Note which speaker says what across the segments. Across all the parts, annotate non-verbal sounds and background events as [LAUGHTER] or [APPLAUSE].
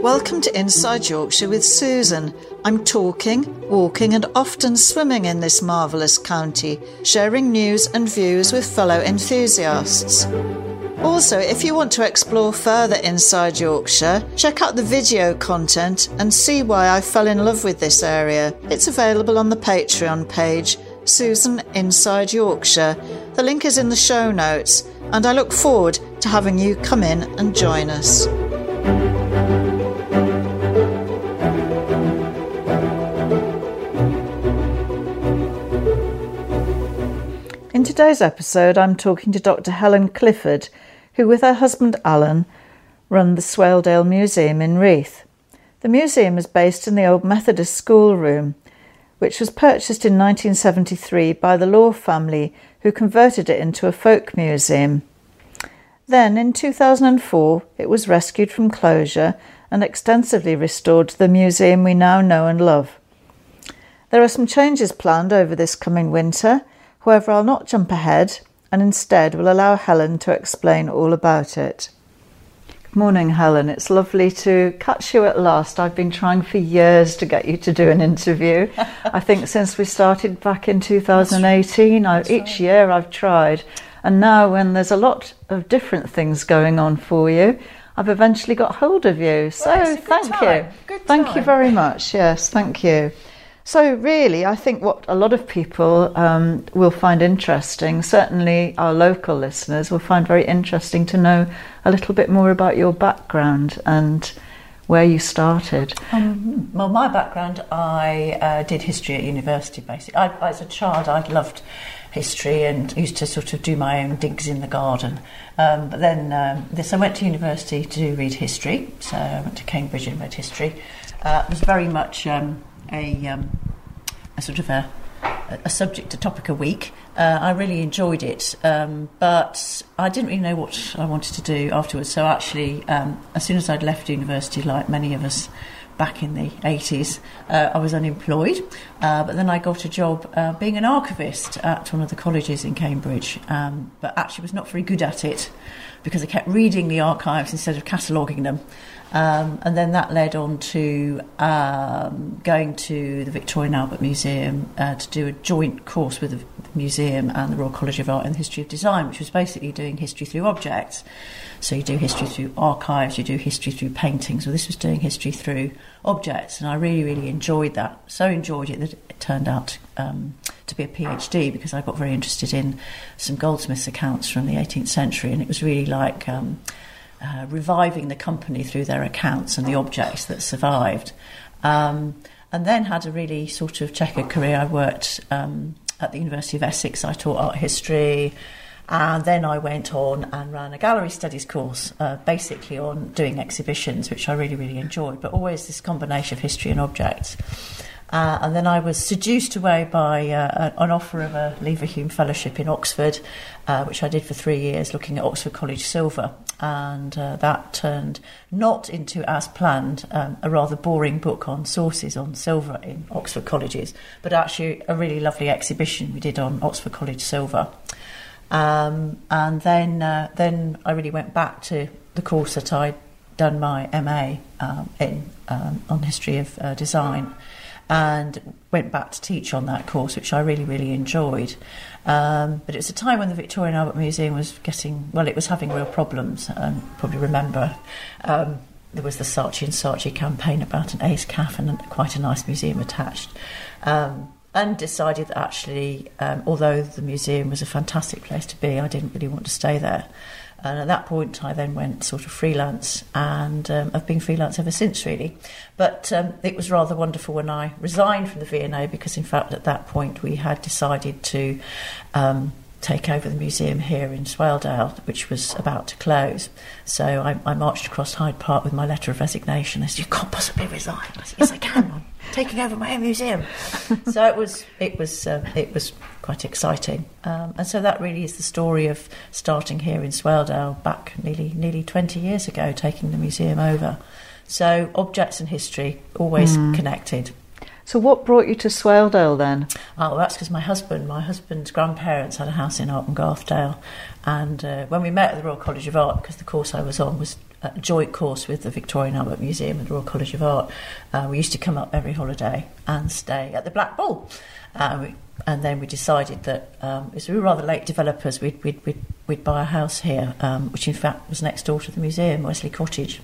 Speaker 1: Welcome to Inside Yorkshire with Susan. I'm talking, walking, and often swimming in this marvellous county, sharing news and views with fellow enthusiasts. Also, if you want to explore further inside Yorkshire, check out the video content and see why I fell in love with this area. It's available on the Patreon page, Susan Inside Yorkshire. The link is in the show notes, and I look forward to having you come in and join us. In today's episode, I'm talking to Dr. Helen Clifford, who, with her husband Alan, run the Swaledale Museum in Reeth. The museum is based in the old Methodist schoolroom, which was purchased in 1973 by the Law family, who converted it into a folk museum. Then, in 2004, it was rescued from closure and extensively restored to the museum we now know and love. There are some changes planned over this coming winter However, I'll not jump ahead and instead will allow Helen to explain all about it. Good morning, Helen. It's lovely to catch you at last. I've been trying for years to get you to do an interview. [LAUGHS] I think since we started back in 2018, I, each year I've tried. And now, when there's a lot of different things going on for you, I've eventually got hold of you. So,
Speaker 2: well,
Speaker 1: thank
Speaker 2: time.
Speaker 1: you.
Speaker 2: Good
Speaker 1: thank
Speaker 2: time.
Speaker 1: you very much. Yes, thank you. So, really, I think what a lot of people um, will find interesting, certainly our local listeners, will find very interesting to know a little bit more about your background and where you started.
Speaker 2: Um, well, my background, I uh, did history at university basically. I, as a child, I loved history and used to sort of do my own digs in the garden. Um, but then, um, this, I went to university to read history, so I went to Cambridge and read history. Uh, it was very much um, a, um, a sort of a, a subject, a topic a week. Uh, I really enjoyed it, um, but I didn't really know what I wanted to do afterwards. So actually, um, as soon as I'd left university, like many of us back in the 80s, uh, I was unemployed. Uh, but then I got a job uh, being an archivist at one of the colleges in Cambridge, um, but actually was not very good at it because I kept reading the archives instead of cataloguing them. Um, and then that led on to um, going to the Victoria and Albert Museum uh, to do a joint course with the museum and the Royal College of Art and the History of Design, which was basically doing history through objects. So you do history through archives, you do history through paintings. Well, this was doing history through objects, and I really, really enjoyed that. So enjoyed it that it turned out um, to be a PhD because I got very interested in some goldsmiths' accounts from the 18th century, and it was really like. Um, uh, reviving the company through their accounts and the objects that survived. Um, and then had a really sort of checkered career. I worked um, at the University of Essex, I taught art history. And then I went on and ran a gallery studies course, uh, basically on doing exhibitions, which I really, really enjoyed, but always this combination of history and objects. Uh, and then I was seduced away by uh, an offer of a Leverhulme Fellowship in Oxford, uh, which I did for three years, looking at Oxford College silver. And uh, that turned not into, as planned, um, a rather boring book on sources on silver in Oxford colleges, but actually a really lovely exhibition we did on Oxford College silver. Um, and then, uh, then I really went back to the course that I'd done my MA um, in um, on history of uh, design and went back to teach on that course, which I really, really enjoyed. Um, but it was a time when the Victoria and Albert Museum was getting, well, it was having real problems. Um, probably remember um, there was the Saatchi and Saatchi campaign about an ace calf and quite a nice museum attached. Um, and decided that actually, um, although the museum was a fantastic place to be, I didn't really want to stay there. And at that point, I then went sort of freelance, and um, I've been freelance ever since, really. But um, it was rather wonderful when I resigned from the V&A because, in fact, at that point, we had decided to um, take over the museum here in Swaledale, which was about to close. So I, I, marched across Hyde Park with my letter of resignation. They said, "You can't possibly resign." I said, "Yes, I can. Taking over my own museum." so it was, it was, uh, it was quite exciting. Um, and so that really is the story of starting here in Swaledale back nearly nearly 20 years ago, taking the museum over. So objects and history always mm. connected.
Speaker 1: So, what brought you to Swaledale then?
Speaker 2: Oh, that's because my husband, my husband's grandparents had a house in Arkengarthdale, and uh, when we met at the Royal College of Art, because the course I was on was a joint course with the Victoria and Albert Museum and the Royal College of Art. Uh, we used to come up every holiday and stay at the Black Bull. Uh, we, and then we decided that um, as we were rather late developers, we'd, we'd, we'd, we'd buy a house here, um, which in fact was next door to the museum, Wesley Cottage.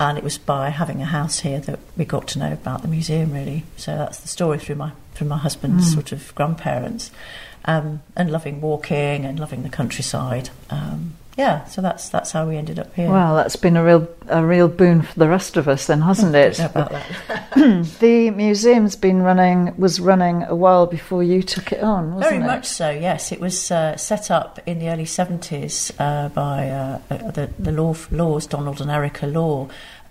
Speaker 2: And it was by having a house here that we got to know about the museum, really. So that's the story through my through my husband's mm. sort of grandparents, um, and loving walking and loving the countryside. Um, yeah, so that's that's how we ended up here.
Speaker 1: Well, that's been a real a real boon for the rest of us, then, hasn't [LAUGHS] it? [LAUGHS] the museum's been running was running a while before you took it on, wasn't
Speaker 2: Very
Speaker 1: it?
Speaker 2: Very much so. Yes, it was uh, set up in the early seventies uh, by uh the the law laws Donald and Erica Law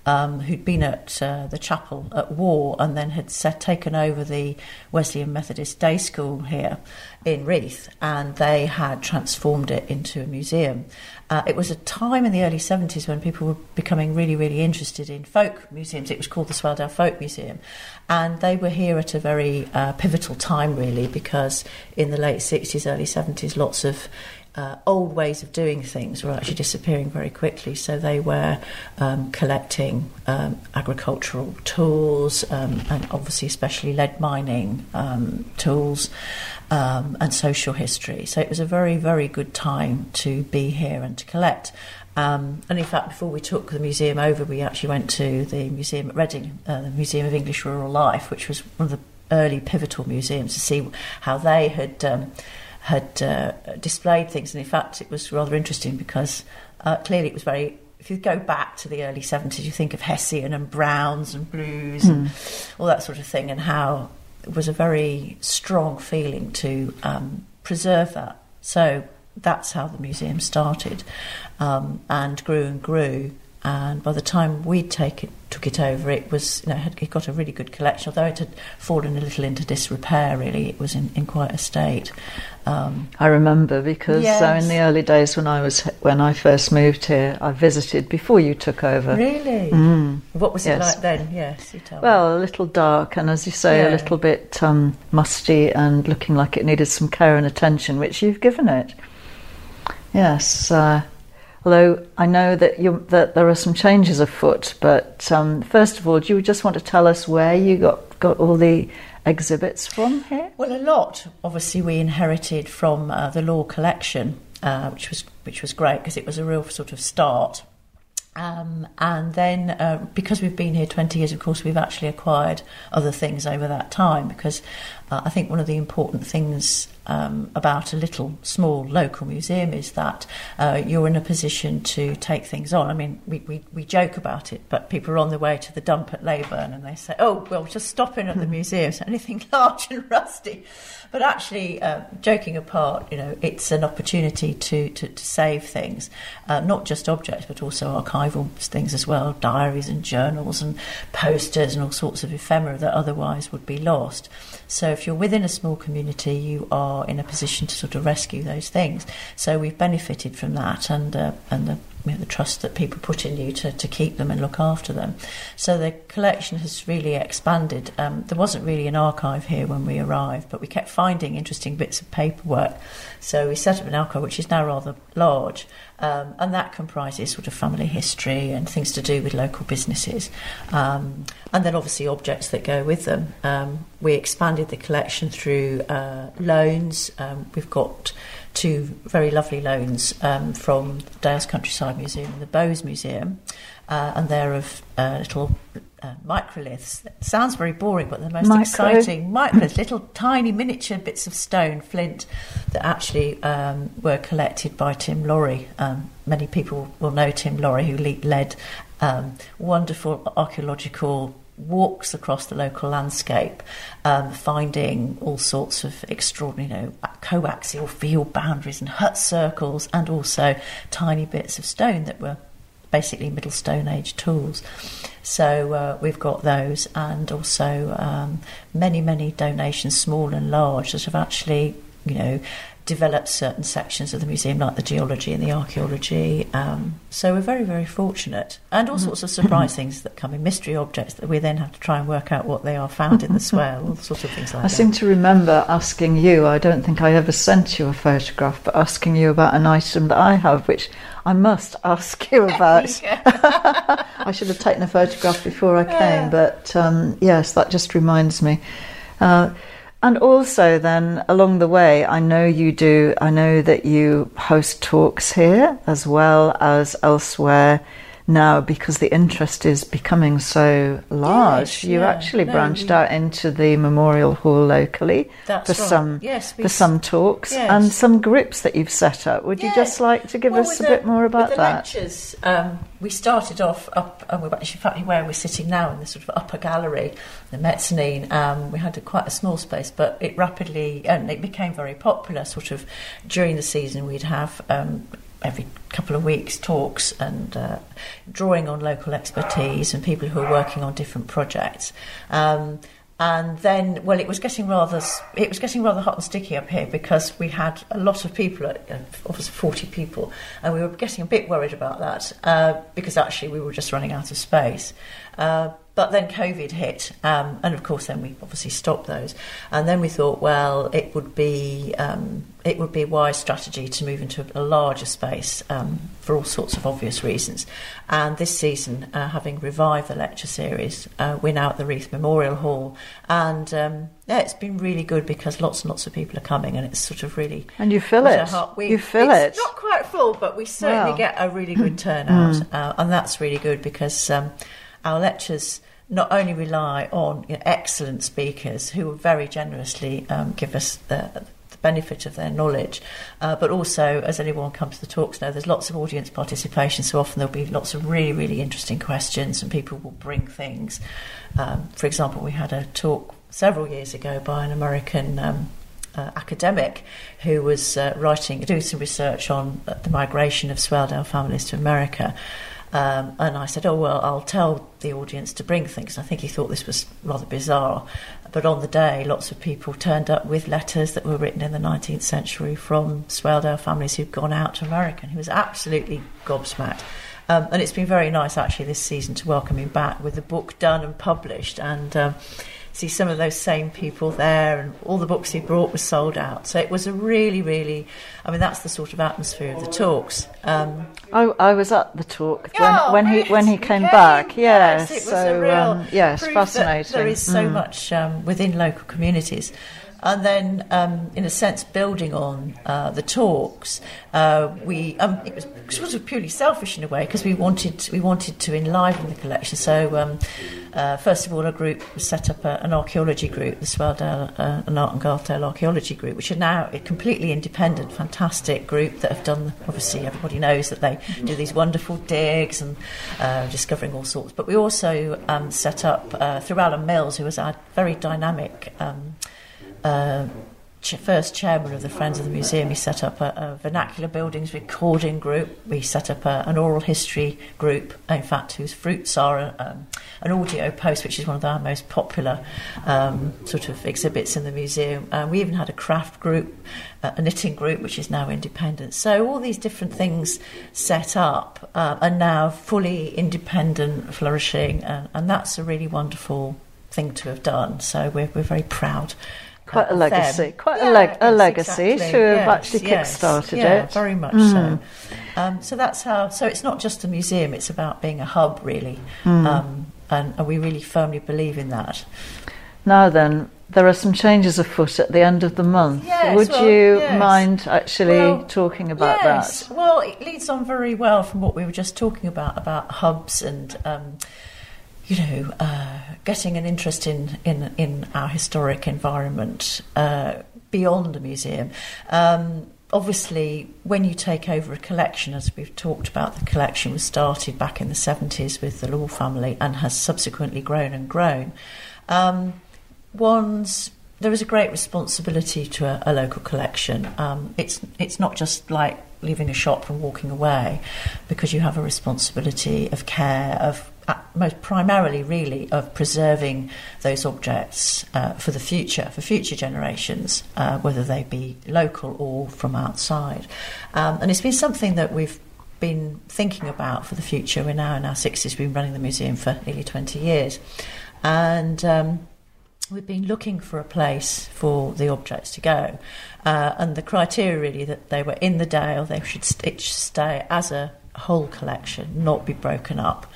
Speaker 2: um, who'd been at uh, the chapel at War and then had set, taken over the Wesleyan Methodist Day School here in Reeth, and they had transformed it into a museum. Uh, it was a time in the early 70s when people were becoming really, really interested in folk museums. It was called the Swaledale Folk Museum, and they were here at a very uh, pivotal time, really, because in the late 60s, early 70s, lots of uh, old ways of doing things were actually disappearing very quickly. So they were um, collecting um, agricultural tools um, and obviously, especially lead mining um, tools um, and social history. So it was a very, very good time to be here and to collect. Um, and in fact, before we took the museum over, we actually went to the museum at Reading, uh, the Museum of English Rural Life, which was one of the early pivotal museums to see how they had had uh, displayed things. And in fact, it was rather interesting because uh, clearly it was very. If you go back to the early 70s, you think of Hessian and Browns and blues mm. and hmm. all that sort of thing, and how it was a very strong feeling to um, preserve that. So that's how the museum started um, and grew and grew. And by the time we take it, took it over, it was you know it got a really good collection. Although it had fallen a little into disrepair, really, it was in, in quite a state.
Speaker 1: Um, I remember because yes. uh, in the early days when I was when I first moved here, I visited before you took over.
Speaker 2: Really?
Speaker 1: Mm.
Speaker 2: What was it like then? Yes,
Speaker 1: Well, me. a little dark, and as you say, yeah. a little bit um, musty, and looking like it needed some care and attention, which you've given it. Yes. Uh, Although I know that, that there are some changes afoot, but um, first of all, do you just want to tell us where you got, got all the exhibits from here?
Speaker 2: Well, a lot. Obviously, we inherited from uh, the law collection, uh, which was which was great because it was a real sort of start. Um, and then, uh, because we've been here 20 years, of course, we've actually acquired other things over that time. Because uh, I think one of the important things um, about a little small local museum is that uh, you're in a position to take things on. I mean, we, we, we joke about it, but people are on their way to the dump at Leyburn and they say, oh, well, just stop in at the hmm. museum, so anything [LAUGHS] large and rusty. But actually, uh, joking apart, you know, it's an opportunity to, to, to save things, uh, not just objects, but also archival things as well, diaries and journals and posters and all sorts of ephemera that otherwise would be lost. So if you're within a small community, you are in a position to sort of rescue those things. So we've benefited from that and uh, and the you know, the trust that people put in you to, to keep them and look after them. So the collection has really expanded. Um, there wasn't really an archive here when we arrived, but we kept finding interesting bits of paperwork. So we set up an archive, which is now rather large, um, and that comprises sort of family history and things to do with local businesses, um, and then obviously objects that go with them. Um, we expanded the collection through uh, loans. Um, we've got two very lovely loans um, from Dales Countryside Museum and the Bowes Museum, uh, and they're of uh, little uh, microliths. It sounds very boring, but the most Micro. exciting microliths, little tiny miniature bits of stone, flint, that actually um, were collected by Tim Laurie. Um, many people will know Tim Laurie, who led um, wonderful archaeological walks across the local landscape, um, finding all sorts of extraordinary, you know, coaxial field boundaries and hut circles, and also tiny bits of stone that were basically Middle Stone Age tools. So uh, we've got those, and also um, many, many donations, small and large, that have actually, you know, developed certain sections of the museum, like the geology and the archaeology. Um, so we're very, very fortunate. And all sorts of surprise things that come in, mystery objects that we then have to try and work out what they are found in the [LAUGHS] swell, all sorts of things like
Speaker 1: I
Speaker 2: that.
Speaker 1: seem to remember asking you, I don't think I ever sent you a photograph, but asking you about an item that I have, which I must ask you [LAUGHS] about. [LAUGHS] I should have taken a photograph before I came, but um, yes, that just reminds me. Uh, and also, then along the way, I know you do, I know that you host talks here as well as elsewhere now because the interest is becoming so large.
Speaker 2: Yes,
Speaker 1: you
Speaker 2: yeah.
Speaker 1: actually
Speaker 2: No,
Speaker 1: branched
Speaker 2: we-
Speaker 1: out into the Memorial Hall locally
Speaker 2: That's
Speaker 1: for
Speaker 2: right.
Speaker 1: some
Speaker 2: Yes, we
Speaker 1: for some talks
Speaker 2: yes.
Speaker 1: and some groups that you've set up. Would you just like to give
Speaker 2: Well,
Speaker 1: us a
Speaker 2: with
Speaker 1: bit more about
Speaker 2: the
Speaker 1: that?
Speaker 2: lectures, um, we started off up, and we're actually where we're sitting now in the sort of upper gallery, the mezzanine. Um, we had a, quite a small space, but it rapidly and it became very popular. Sort of during the season, we'd have. Every couple of weeks, talks and uh, drawing on local expertise and people who are working on different projects. Um, and then, well, it was getting rather it was getting rather hot and sticky up here because we had a lot of people, uh, obviously forty people, and we were getting a bit worried about that uh, because actually we were just running out of space. Uh, but then COVID hit, um, and of course, then we obviously stopped those. And then we thought, well, it would be um, it would be a wise strategy to move into a larger space um, for all sorts of obvious reasons. And this season, uh, having revived the lecture series, uh, we're now at the Reeth Memorial Hall, and um, yeah, it's been really good because lots and lots of people are coming, and it's sort of really
Speaker 1: And you fill it.
Speaker 2: we-
Speaker 1: you fill
Speaker 2: it's
Speaker 1: it.
Speaker 2: Not quite full, but we certainly
Speaker 1: Wow.
Speaker 2: get a really good [CLEARS THROAT] turnout, uh, and that's really good because um, our lectures not only rely on you know, excellent speakers who will very generously um, give us the, the benefit of their knowledge, uh, but also, as anyone comes to the talks know, there's lots of audience participation. So often there'll be lots of really, really interesting questions, and people will bring things. Um, for example, we had a talk several years ago by an American. Um, uh, academic who was uh, writing, doing some research on uh, the migration of Swaledale families to America. Um, and I said, Oh, well, I'll tell the audience to bring things. I think he thought this was rather bizarre. But on the day, lots of people turned up with letters that were written in the 19th century from Swaledale families who'd gone out to America. And he was absolutely gobsmacked. Um, and it's been very nice actually this season to welcome him back with the book done and published. And um, see some of those same people there, and all the books he brought were sold out. So it was a really, really, I mean, that's the sort of atmosphere of the talks. Um,
Speaker 1: I, I was at the talk
Speaker 2: Oh,
Speaker 1: when, when he when he came
Speaker 2: came.
Speaker 1: back. Yes,
Speaker 2: it was
Speaker 1: so
Speaker 2: a real
Speaker 1: um, yes, fascinating.
Speaker 2: There is so
Speaker 1: Mm.
Speaker 2: much um, within local communities. And then, um, in a sense, building on uh, the talks, uh, we um, it was sort of purely selfish in a way because we wanted we wanted to enliven the collection. So, um, uh, first of all, a group set up a, an archaeology group, the Swaledale uh, and Arkengarthdale Archaeology Group, which are now a completely independent, fantastic group that have done. Obviously, everybody knows that they do these wonderful digs and uh, discovering all sorts. But we also um, set up uh, through Alan Mills, who was our very dynamic. Um, uh, first chairman of the Friends of the Museum, he set up a, a vernacular buildings recording group. We set up a, an oral history group, in fact, whose fruits are um, an audio post, which is one of our most popular um, sort of exhibits in the museum. Uh, we even had a craft group, uh, a knitting group, which is now independent. So all these different things set up uh, are now fully independent, flourishing, and, and that's a really wonderful thing to have done. So we're, we're very proud.
Speaker 1: Quite a legacy,
Speaker 2: them.
Speaker 1: quite a leg- a legacy
Speaker 2: exactly.
Speaker 1: to have
Speaker 2: Yes,
Speaker 1: actually
Speaker 2: yes.
Speaker 1: kick-started
Speaker 2: yeah,
Speaker 1: it.
Speaker 2: very much
Speaker 1: Mm.
Speaker 2: so. Um, so that's how. So it's not just a museum; it's about being a hub, really.
Speaker 1: Mm.
Speaker 2: Um, and, and we really firmly believe in that.
Speaker 1: Now then, there are some changes afoot at the end of the month.
Speaker 2: Yes,
Speaker 1: Would
Speaker 2: well,
Speaker 1: you
Speaker 2: yes.
Speaker 1: mind actually
Speaker 2: Well,
Speaker 1: talking about
Speaker 2: yes.
Speaker 1: that?
Speaker 2: Well, it leads on very well from what we were just talking about about hubs and. Um, you know, uh, getting an interest in, in, in our historic environment uh, beyond a museum. Um, obviously, when you take over a collection, as we've talked about, the collection was started back in the 70s with the Law family and has subsequently grown and grown. Um, one's there is a great responsibility to a, a local collection. Um, it's it's not just like leaving a shop and walking away, because you have a responsibility of care of most primarily, really, of preserving those objects uh, for the future, for future generations, uh, whether they be local or from outside. Um, and it's been something that we've been thinking about for the future. We're now in our 60s, we've been running the museum for nearly 20 years. And um, we've been looking for a place for the objects to go. Uh, and the criteria really that they were in the Dale, they should stay as a whole collection, not be broken up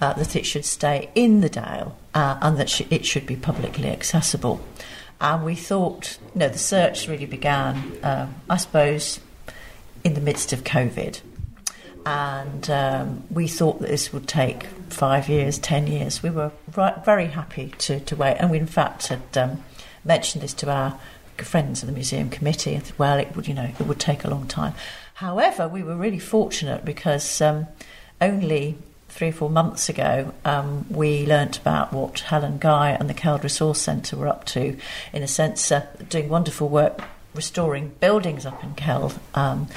Speaker 2: uh, that it should stay in the Dale uh, and that sh- it should be publicly accessible. And we thought, you know, the search really began, um, I suppose, in the midst of COVID. And um, we thought that this would take five years, ten years. We were very happy to, to wait. And we, in fact, had um, mentioned this to our friends of the museum committee and well, it would, you know, it would take a long time. However, we were really fortunate because um, only three or four months ago, um, we learnt about what Helen Guy and the Keld Resource Centre were up to, in a sense, uh, doing wonderful work restoring buildings up in Keld. Um,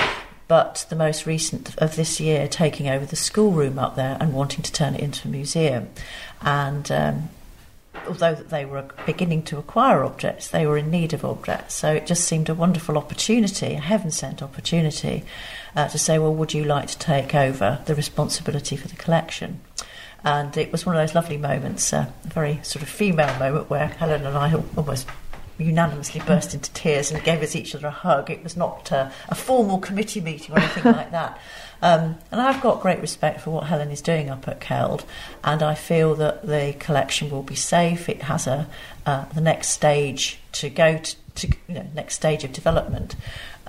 Speaker 2: but the most recent of this year taking over the schoolroom up there and wanting to turn it into a museum. And um, although they were beginning to acquire objects, they were in need of objects. So it just seemed a wonderful opportunity, a heaven sent opportunity uh, to say, well, would you like to take over the responsibility for the collection? And it was one of those lovely moments, uh, a very sort of female moment where Helen and I almost unanimously burst into tears and gave us each other a hug. It was not uh, a formal committee meeting or anything [LAUGHS] like that. Um, and I've got great respect for what Helen is doing up at Keld, and I feel that the collection will be safe. It has a uh, the next stage to go to, to you know, next stage of development.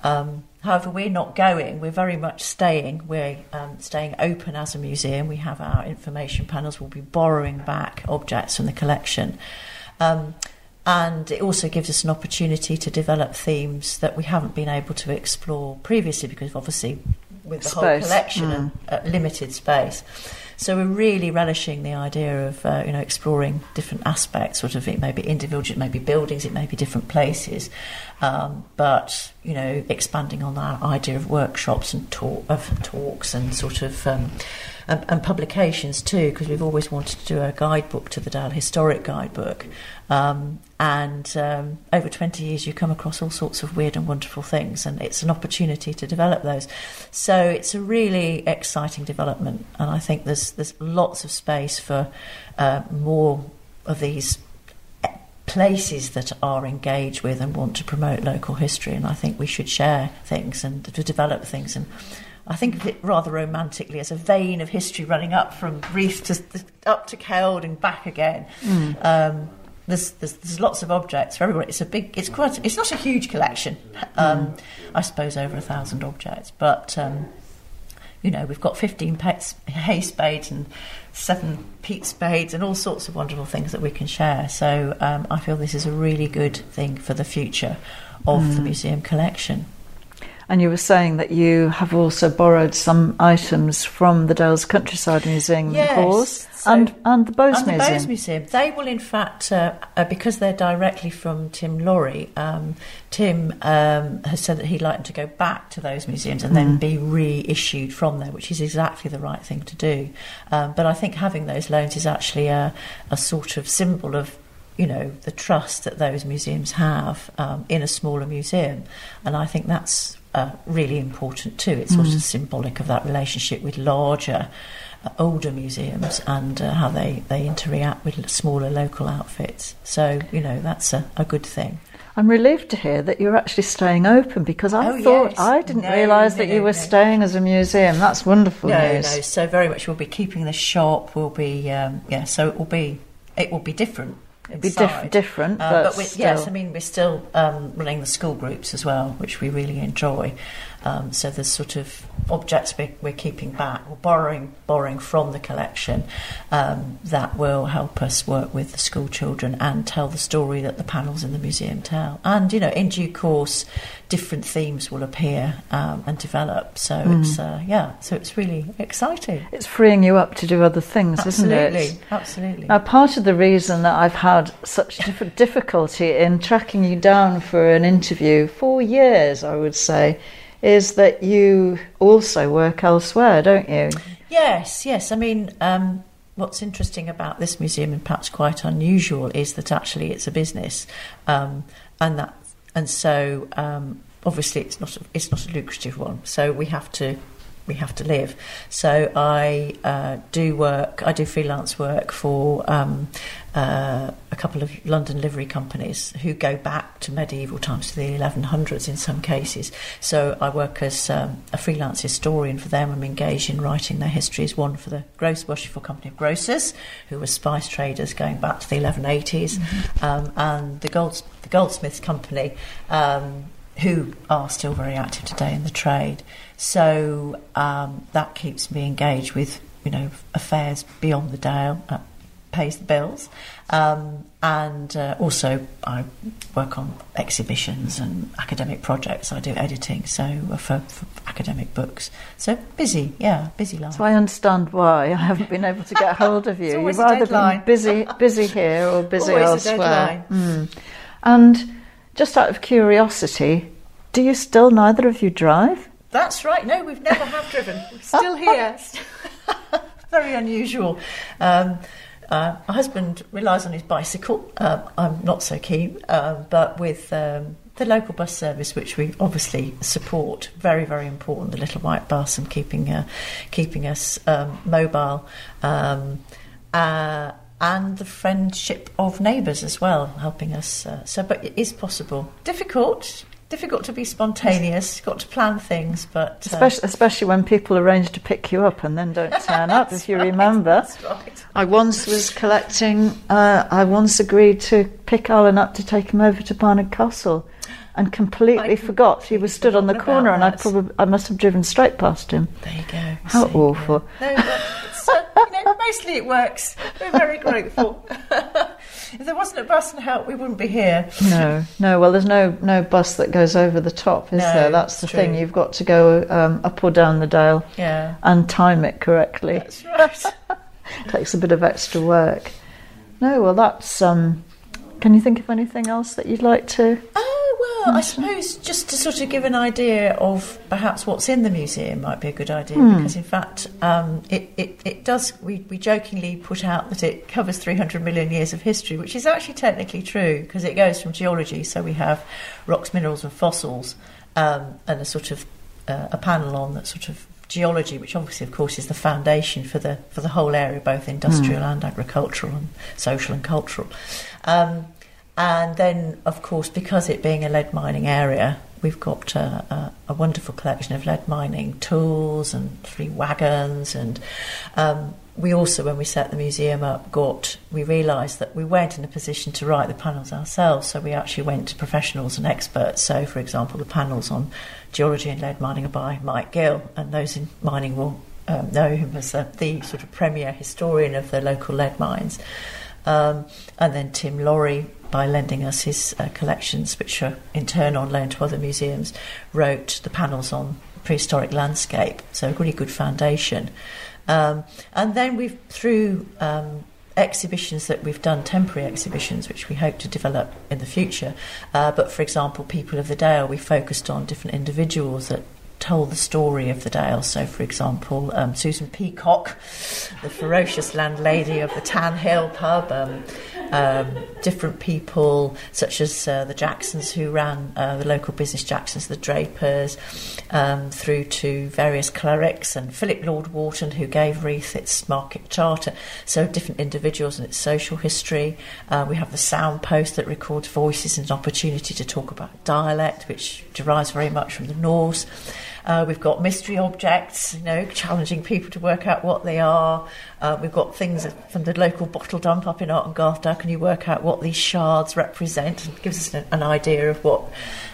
Speaker 2: Um, However, we're not going. We're very much staying. We're um, staying open as a museum. We have our information panels. We'll be borrowing back objects from the collection. Um, and it also gives us an opportunity to develop themes that we haven't been able to explore previously because obviously with the space. whole collection mm. and uh, limited space. So we're really relishing the idea of uh, you know exploring different aspects. Sort of it may be individual, it may be buildings, it may be different places, um, but you know expanding on that idea of workshops and talk of talks and sort of. Um, and, and, publications too, because we've always wanted to do a guidebook to the Dale historic guidebook, um, and um, over 20 years, you come across all sorts of weird and wonderful things, and it's an opportunity to develop those. So it's a really exciting development, and I think there's there's lots of space for uh, more of these places that are engaged with and want to promote local history. And I think we should share things and to develop things and. I think of it rather romantically as a vein of history running up from Reeth to up to Keld and back again. Mm. Um, there's, there's, there's lots of objects for everyone. It's a big, it's quite, it's not a huge collection. Um, mm. I suppose over a thousand objects, but um, you know we've got 15 pets, hay spades and seven peat spades and all sorts of wonderful things that we can share. So um, I feel this is a really good thing for the future of mm. the museum collection.
Speaker 1: And you were saying that you have also borrowed some items from the Dales Countryside Museum,
Speaker 2: yes,
Speaker 1: of course, so and, and the Bowes
Speaker 2: and
Speaker 1: Museum.
Speaker 2: the Bowes Museum. They will, in fact, uh, uh, because they're directly from Tim Laurie, um, Tim um, has said that he'd like them to go back to those museums and mm. then be reissued from there, which is exactly the right thing to do. Um, but I think having those loans is actually a, a sort of symbol of you know the trust that those museums have um, in a smaller museum, and I think that's uh, really important too. It's sort mm. of symbolic of that relationship with larger, uh, older museums and uh, how they, they interact with smaller local outfits. So, you know, that's a, a good thing.
Speaker 1: I'm relieved to hear that you're actually staying open because I oh, thought yes. I didn't no, realise no, that you were staying as a museum. That's wonderful
Speaker 2: no,
Speaker 1: news.
Speaker 2: No, so very much we'll be keeping the shop. We'll be um, yeah, so it will be it will be different
Speaker 1: It'd be diff- different, uh, but, but
Speaker 2: yes, I mean we're still um, running the school groups as well, which we really enjoy. Um, so there's sort of objects we're, we're, keeping back or borrowing borrowing from the collection um, that will help us work with the school children and tell the story that the panels in the museum tell. And you know, in due course, different themes will appear um, and develop. So mm. it's uh, yeah, so it's really exciting.
Speaker 1: It's freeing you up to do other things,
Speaker 2: absolutely,
Speaker 1: isn't
Speaker 2: it? Absolutely.
Speaker 1: Now, part of the reason that I've had such [LAUGHS] difficulty in tracking you down for an interview for years, I would say is that you also work elsewhere, don't you?
Speaker 2: Yes, yes. I mean, um, what's interesting about this museum, and perhaps quite unusual, is that actually it's a business, um, and that and so um, obviously it's not a, it's not a lucrative one. So we have to we have to live. So I uh, do work. I do freelance work for um, uh, a couple of London livery companies who go back to medieval times, to the 1100s in some cases. So I work as um, a freelance historian for them. I'm engaged in writing their histories. One for the Gross Worshipful Company of Grocers, who were spice traders going back to the 1180s, mm-hmm. um, and the Golds- the Goldsmiths Company. Um, who are still very active today in the trade. So um, that keeps me engaged with, you know, affairs beyond the Dale, uh, pays the bills. Um, and uh, also, I work on exhibitions and academic projects. I do editing, so uh, for, for, academic books. So busy, yeah, busy life.
Speaker 1: So I understand why I haven't been able to get hold of [LAUGHS] you.
Speaker 2: You've
Speaker 1: either
Speaker 2: deadline.
Speaker 1: been busy, busy here or busy
Speaker 2: always
Speaker 1: elsewhere. Mm. And just out of curiosity, do you still neither of you drive?
Speaker 2: That's right. No, we've never have driven. We're still [LAUGHS] here. [LAUGHS] Very unusual. Um, uh, my husband relies on his bicycle. Um, I'm not so keen, uh, but with um, the local bus service, which we obviously support, very very important. The little white bus and keeping uh, keeping us um, mobile. Um, uh, and the friendship of neighbours as well, helping us. Uh, so, but it is possible. Difficult, difficult to be spontaneous. You've Got to plan things, but
Speaker 1: uh, especially, especially, when people arrange to pick you up and then don't turn up. [LAUGHS] if you
Speaker 2: right,
Speaker 1: remember,
Speaker 2: right.
Speaker 1: I once was collecting. Uh, I once agreed to pick Alan up to take him over to Barnard Castle, and completely
Speaker 2: I
Speaker 1: forgot he was stood on the corner, and I probably I must have driven straight past him.
Speaker 2: There you go.
Speaker 1: How
Speaker 2: See,
Speaker 1: awful!
Speaker 2: Yeah. No, but uh, you know, mostly it works. We're very grateful. [LAUGHS] if there wasn't a bus and help, we wouldn't be here.
Speaker 1: No, no. Well, there's no no bus that goes over the top, is
Speaker 2: No,
Speaker 1: there? That's the
Speaker 2: it's
Speaker 1: thing. You've got to go um, up or down the Dale
Speaker 2: Yeah,
Speaker 1: and time it correctly.
Speaker 2: that's right. [LAUGHS]
Speaker 1: takes a bit of extra work. No, well, that's. Um, can you think of anything else that you'd like to?
Speaker 2: Oh, well, I suppose just to sort of give an idea of perhaps what's in the museum might be a good idea
Speaker 1: Hmm.
Speaker 2: because, in fact, um, it, it, it does. We, we jokingly put out that it covers 300 million years of history, which is actually technically true because it goes from geology. So we have rocks, minerals, and fossils, um, and a sort of uh, a panel on that sort of geology, which obviously, of course, is the foundation for the for the whole area, both industrial and agricultural and social and cultural. Um, and then, of course, because it being a lead mining area, we've got uh, a, a wonderful collection of lead mining tools and three wagons. And um, we also, when we set the museum up, got we realised that we weren't in a position to write the panels ourselves, so we actually went to professionals and experts. So, for example, the panels on geology and lead mining are by Mike Gill, and those in mining will um, know him as the sort of premier historian of the local lead mines. Um, and then Tim Laurie, by lending us his uh, collections, which are in turn on loan to other museums, wrote the panels on prehistoric landscape. So a really good foundation. Um, and then we've through um, exhibitions that we've done, temporary exhibitions, which we hope to develop in the future. Uh, but for example, People of the Dale, we focused on different individuals that told the story of the Dale. So, for example, um, Susan Peacock, the ferocious landlady of the Tan Hill pub, um, um, different people such as uh, the Jacksons who ran uh, the local business Jacksons, the Drapers, um, through to various clerics and Philip Lord Wharton who gave Reeth its market charter. So, different individuals and its social history. Uh, we have the sound post that records voices and an opportunity to talk about dialect, which derives very much from the Norse. Uh, we've got mystery objects, you know, challenging people to work out what they are. Uh, we've got things from the local bottle dump up in Arkengarth. Can you work out what these shards represent? It gives us an, an idea of what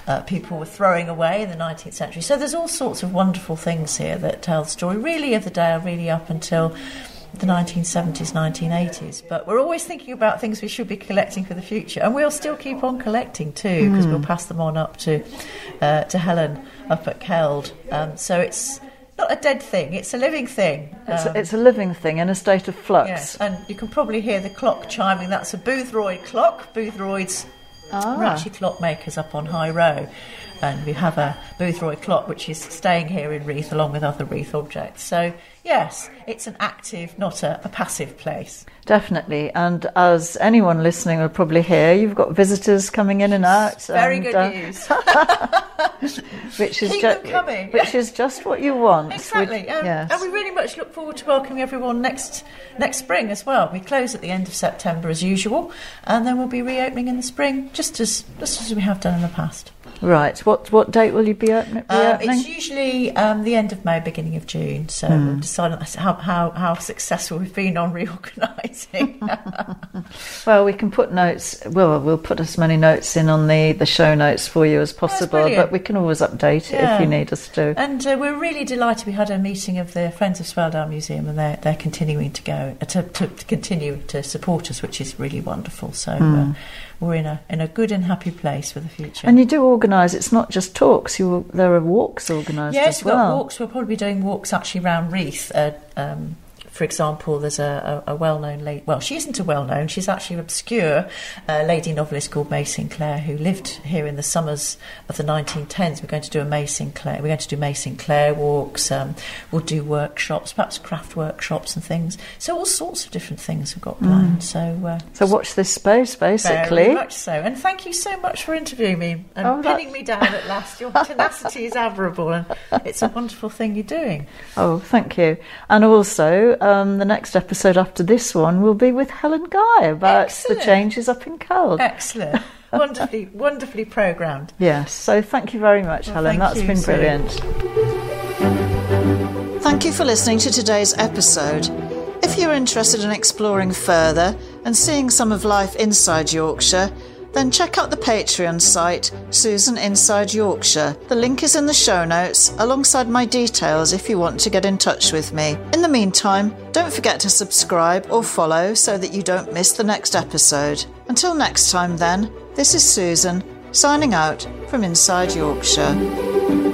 Speaker 2: uh, people were throwing away in the 19th century. So there's all sorts of wonderful things here that tell the story, really, of the Dale, really up until the 1970s, 1980s. But we're always thinking about things we should be collecting for the future, and we'll still keep on collecting too, because we'll pass them on up to uh, to Helen up at Keld. Um, so it's not a dead thing; it's a living thing.
Speaker 1: It's,
Speaker 2: Um,
Speaker 1: a, it's a living thing in a state of flux.
Speaker 2: Yes, and you can probably hear the clock chiming. That's a Boothroyd clock. Boothroyd's
Speaker 1: Ah.
Speaker 2: we're actually clockmakers up on High Row, and we have a Boothroyd clock which is staying here in Reeth along with other Reeth objects. So yes, it's an active, not a, a passive place.
Speaker 1: Definitely. And as anyone listening will probably hear, you've got visitors coming in and out.
Speaker 2: Very
Speaker 1: and,
Speaker 2: good
Speaker 1: uh,
Speaker 2: news. [LAUGHS]
Speaker 1: which is just which is just what you want.
Speaker 2: Exactly, um,
Speaker 1: yes.
Speaker 2: and we really much look forward to welcoming everyone next next spring as well. We close at the end of September as usual, and then we'll be reopening in the spring, just as just as we have done in the past.
Speaker 1: Right. What what date will you be open,
Speaker 2: Um, it's usually um, the end of May, beginning of June. So
Speaker 1: Hmm.
Speaker 2: we'll decide on how, how how successful we've been on reorganising. [LAUGHS]
Speaker 1: well, we can put notes. Well, we'll put as many notes in on the, the show notes for you as possible,
Speaker 2: brilliant.
Speaker 1: but we can always update it
Speaker 2: Yeah.
Speaker 1: if you need us to.
Speaker 2: And uh, we're really delighted. We had a meeting of the Friends of Swaledale Museum, and they're they're continuing to go uh, to, to, continue to support us, which is really wonderful. So uh, we're in a in a good and happy place for the future.
Speaker 1: And you do organise. It's not just talks. You there are walks organised
Speaker 2: yes,
Speaker 1: as
Speaker 2: we've
Speaker 1: well.
Speaker 2: got walks. We'll probably be doing walks actually around Reeth. Uh, um, for example, there's a, a, a well-known lady. Well, she isn't a well-known. She's actually an obscure uh, lady novelist called May Sinclair, who lived here in the summers of the 1910s. We're going to do a May Sinclair. We're going to do May Sinclair walks. Um, we'll do workshops, perhaps craft workshops and things. So all sorts of different things we've got planned. So. Uh,
Speaker 1: So watch this space, basically.
Speaker 2: very much so. And thank you so much for interviewing me and
Speaker 1: Oh,
Speaker 2: pinning me down at last. Your [LAUGHS] tenacity is admirable and it's a wonderful thing you're doing.
Speaker 1: Oh, thank you. And also, um, the next episode after this one will be with Helen Guy about
Speaker 2: Excellent.
Speaker 1: the changes up in Keld.
Speaker 2: Excellent. wonderfully, [LAUGHS] wonderfully programmed.
Speaker 1: Yes. So thank you very much,
Speaker 2: Well,
Speaker 1: Helen.
Speaker 2: thank
Speaker 1: That's
Speaker 2: you,
Speaker 1: been
Speaker 2: Sue.
Speaker 1: brilliant. Thank you for listening to today's episode. If you're interested in exploring further and seeing some of life inside Yorkshire, then check out the Patreon site, Susan Inside Yorkshire. The link is in the show notes, alongside my details if you want to get in touch with me. In the meantime, don't forget to subscribe or follow so that you don't miss the next episode. Until next time, then, this is Susan, signing out from Inside Yorkshire.